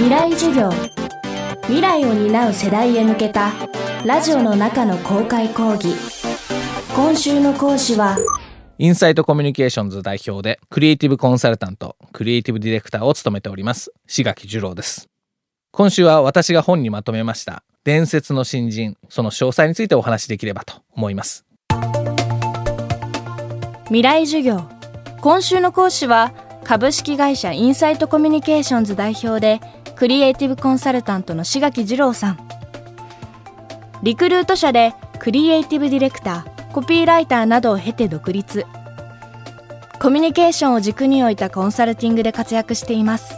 未来授業。未来を担う世代へ向けたラジオの中の公開講義。今週の講師はインサイトコミュニケーションズ代表でクリエイティブコンサルタントクリエイティブディレクターを務めております志垣二郎です。今週は私が本にまとめました伝説の新人その詳細についてお話しできればと思います。未来授業。今週の講師は株式会社インサイトコミュニケーションズ代表でクリエイティブコンサルタントの志垣二郎さん。リクルート社でクリエイティブディレクターコピーライターなどを経て独立。コミュニケーションを軸に置いたコンサルティングで活躍しています。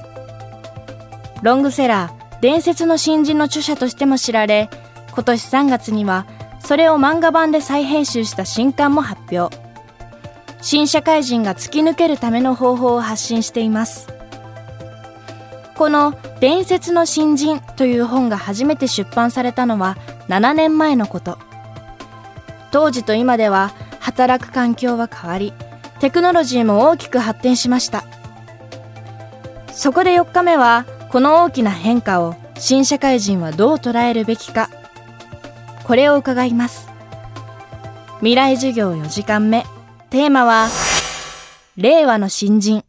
ロングセラー伝説の新人の著者としても知られ今年3月にはそれを漫画版で再編集した新刊も発表。新社会人が突き抜けるための方法を発信しています。この「伝説の新人」という本が初めて出版されたのは7年前のこと。当時と今では働く環境は変わりテクノロジーも大きく発展しました。そこで4日目はこの大きな変化を新社会人はどう捉えるべきか。これを伺います。未来授業4時間目。テーマは令和の新人。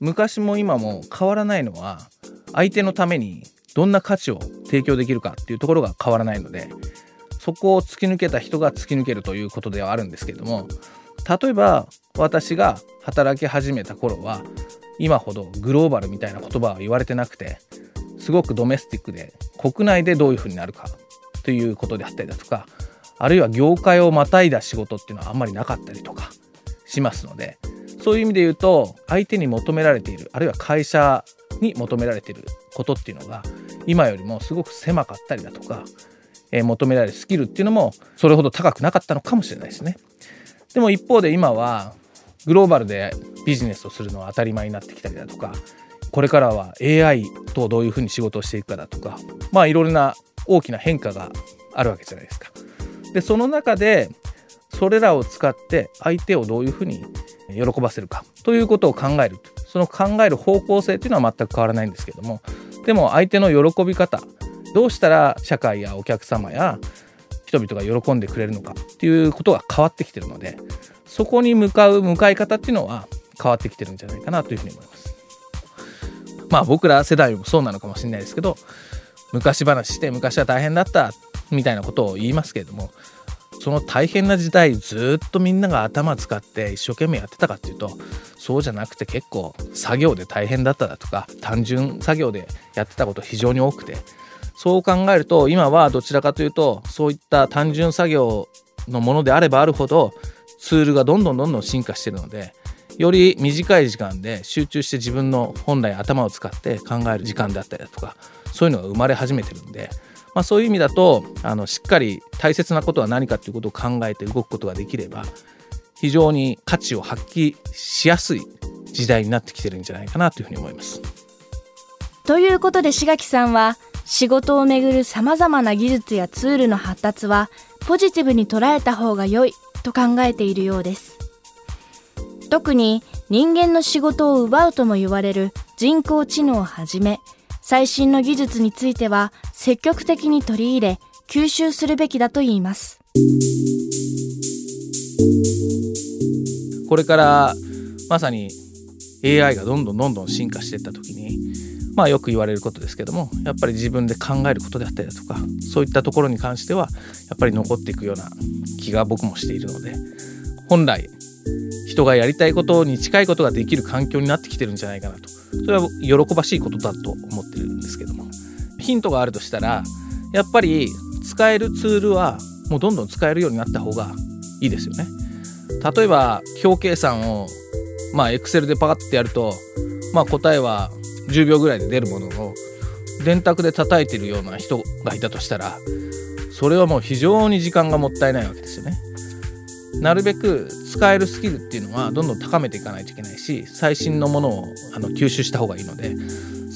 昔も今も変わらないのは相手のためにどんな価値を提供できるかっていうところが変わらないのでそこを突き抜けた人が突き抜けるということではあるんですけれども例えば私が働き始めた頃は今ほどグローバルみたいな言葉は言われてなくてすごくドメスティックで国内でどういうふうになるかということであったりだとかあるいは業界をまたいだ仕事っていうのはあんまりなかったりとかしますのでそういう意味で言うと相手に求められているあるいは会社に求められていることっていうのが今よりもすごく狭かったりだとか、えー、求められるスキルっていうのもそれほど高くなかったのかもしれないですね。でも一方で今はグローバルでビジネスをするのは当たり前になってきたりだとかこれからは AI とどういうふうに仕事をしていくかだとかまあいろいろな大きな変化があるわけじゃないですか。でその中でそれらを使って相手をどういうふうに喜ばせるかということを考えるその考える方向性っていうのは全く変わらないんですけどもでも相手の喜び方どうしたら社会やお客様や人々が喜んでくれるのかっていうことが変わってきてるのでそこに向かう向かい方っていうのは変わってきてるんじゃないかなというふうに思います。まあ僕ら世代もそうなのかもしれないですけど昔話して昔は大変だったみたいなことを言いますけれどもその大変な時代ずっとみんなが頭使って一生懸命やってたかっていうとそうじゃなくて結構作業で大変だっただとか単純作業でやってたこと非常に多くてそう考えると今はどちらかというとそういった単純作業のものであればあるほどツールがどんどんどんどん進化してるのでより短い時間で集中して自分の本来頭を使って考える時間であったりだとかそういうのが生まれ始めてるんでまあ、そういう意味だとあのしっかり大切なことは何かということを考えて動くことができれば非常に価値を発揮しやすい時代になってきてるんじゃないかなというふうに思います。ということで志垣さんは仕事をめぐるさまざまな技術やツールの発達はポジティブに捉えた方が良いと考えているようです。特に人間の仕事を奪うとも言われる人工知能をはじめ最新の技術については積極的に取り入れ吸収するべきだと言います。これからまさに AI がどんどんどんどん進化していった時にまあよく言われることですけどもやっぱり自分で考えることであったりだとかそういったところに関してはやっぱり残っていくような気が僕もしているので本来人がやりたいことに近いことができる環境になってきてるんじゃないかなと。それは喜ばしいことだと思ってるヒントがあるとしたらやっぱり使えるツールはもうどんどん使えるようになった方がいいですよね。例えば表計算をまあ Excel でパカッてやるとまあ答えは10秒ぐらいで出るものを電卓で叩いてるような人がいたとしたらそれはもう非常に時間がもったいないわけですよね。なるべく使えるスキルっていうのはどんどん高めていかないといけないし最新のものをあの吸収した方がいいので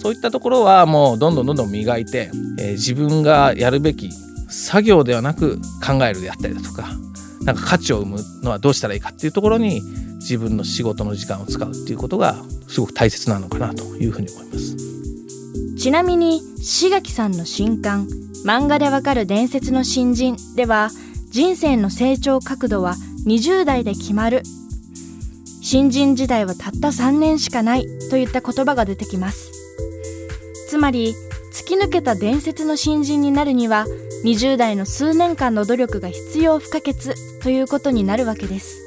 そういったところはもうどんどんどんどん磨いて、えー、自分がやるべき作業ではなく考えるであったりだとかなんか価値を生むのはどうしたらいいかっていうところに自分の仕事の時間を使うっていうことがすごく大切なのかなというふうに思います。ちなみに志垣さんの新刊漫画でわかる伝説の新人では人生の成長角度は20代で決まる。新人時代はたった3年しかないといった言葉が出てきます。つまり突き抜けた伝説の新人になるには20代の数年間の努力が必要不可欠ということになるわけです。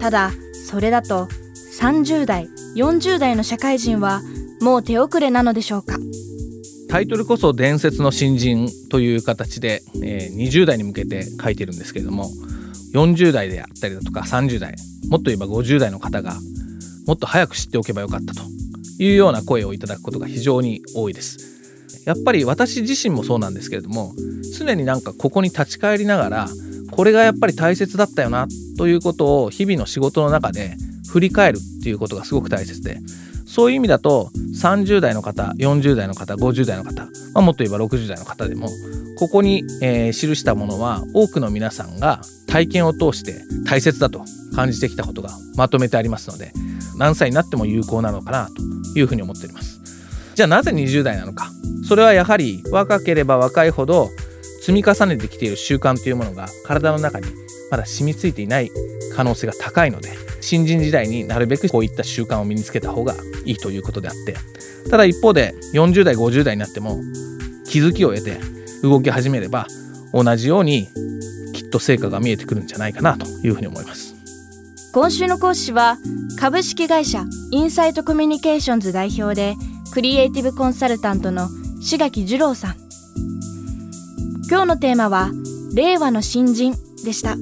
ただそれだと30代40代の社会人はもう手遅れなのでしょうか。タイトルこそ伝説の新人という形で、えー、20代に向けて書いてるんですけれども40代であったりだとか30代もっと言えば50代の方がもっと早く知っておけばよかったと。いうような声をいただくことが非常に多いです。やっぱり私自身もそうなんですけれども常になんかここに立ち返りながらこれがやっぱり大切だったよなということを日々の仕事の中で振り返るっていうことがすごく大切でそういう意味だと30代の方40代の方50代の方、まあ、もっと言えば60代の方でもここに、えー、記したものは多くの皆さんが体験を通して大切だと感じてきたことがまとめてありますので何歳になっても有効なのかなというふうに思っております。じゃあなぜ20代なのか。それはやはり若ければ若いほど積み重ねてきている習慣というものが体の中にまだ染みついていない可能性が高いので新人時代になるべくこういった習慣を身につけた方がいいということであってただ一方で40代50代になっても気づきを得て動き始めれば同じようにきっと成果が見えてくるんじゃないかなというふうに思います。今週の講師は株式会社インサイトコミュニケーションズ代表でクリエイティブコンサルタントの志垣二郎さん。今日のテーマは令和の新人でした。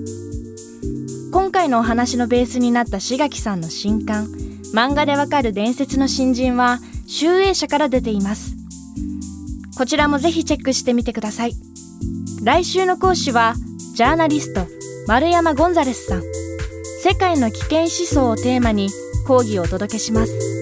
今回のお話のベースになった志垣さんの新刊漫画でわかる伝説の新人は集英社から出ています。こちらもぜひチェックしてみてください。来週の講師はジャーナリスト丸山ゴンザレスさん。世界の危険思想をテーマに講義をお届けします。